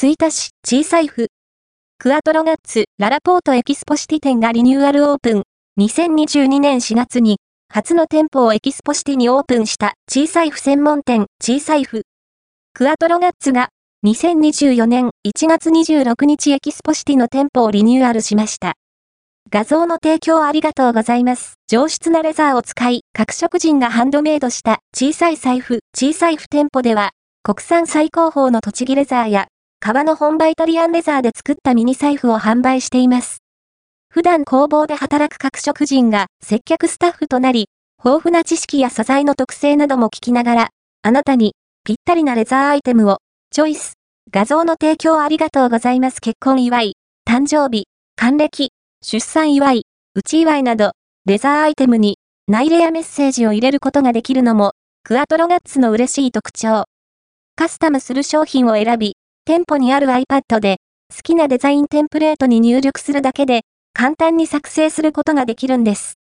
吹田市小さいふ。クアトロガッツららぽーとエキスポシティ店がリニューアルオープン。2022年4月に初の店舗をエキスポシティにオープンした小さいふ専門店小さいふ。クアトロガッツが2024年1月26日エキスポシティの店舗をリニューアルしました。画像の提供ありがとうございます。上質なレザーを使い、革職人がハンドメイドした小さい財布、小さいふ店舗では、国産最高峰の栃木レザーや、革の本場イタリアンレザーで作ったミニ財布を販売しています。普段工房で働く各職人が接客スタッフとなり、豊富な知識や素材の特性なども聞きながら、あなたにぴったりなレザーアイテムをチョイス。画像の提供ありがとうございます。結婚祝い、誕生日、還暦、出産祝い、内祝いなど、レザーアイテムに内レアメッセージを入れることができるのも、クアトロガッツの嬉しい特徴。カスタムする商品を選び、店舗にある iPad で、好きなデザインテンプレートに入力するだけで、簡単に作成することができるんです。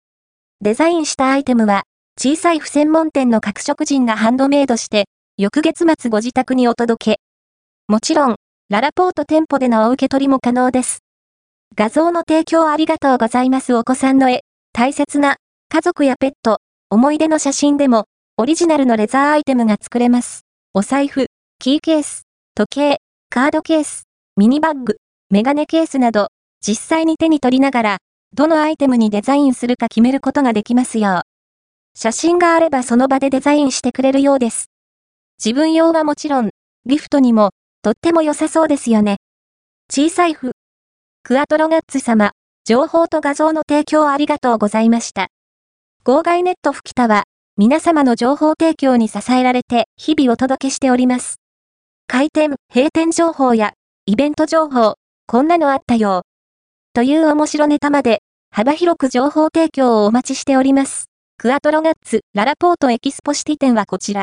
デザインしたアイテムは、小さい不専門店の各職人がハンドメイドして、翌月末ご自宅にお届け。もちろん、ララポート店舗でのお受け取りも可能です。画像の提供ありがとうございますお子さんの絵、大切な、家族やペット、思い出の写真でも、オリジナルのレザーアイテムが作れます。お財布、キーケース、時計、カードケース、ミニバッグ、メガネケースなど、実際に手に取りながら、どのアイテムにデザインするか決めることができますよ。写真があればその場でデザインしてくれるようです。自分用はもちろん、ギフトにも、とっても良さそうですよね。小さいふ。クアトロガッツ様、情報と画像の提供ありがとうございました。号外ネット吹田は、皆様の情報提供に支えられて日々お届けしております。開店、閉店情報やイベント情報、こんなのあったよ。という面白ネタまで幅広く情報提供をお待ちしております。クアトロガッツララポートエキスポシティ店はこちら。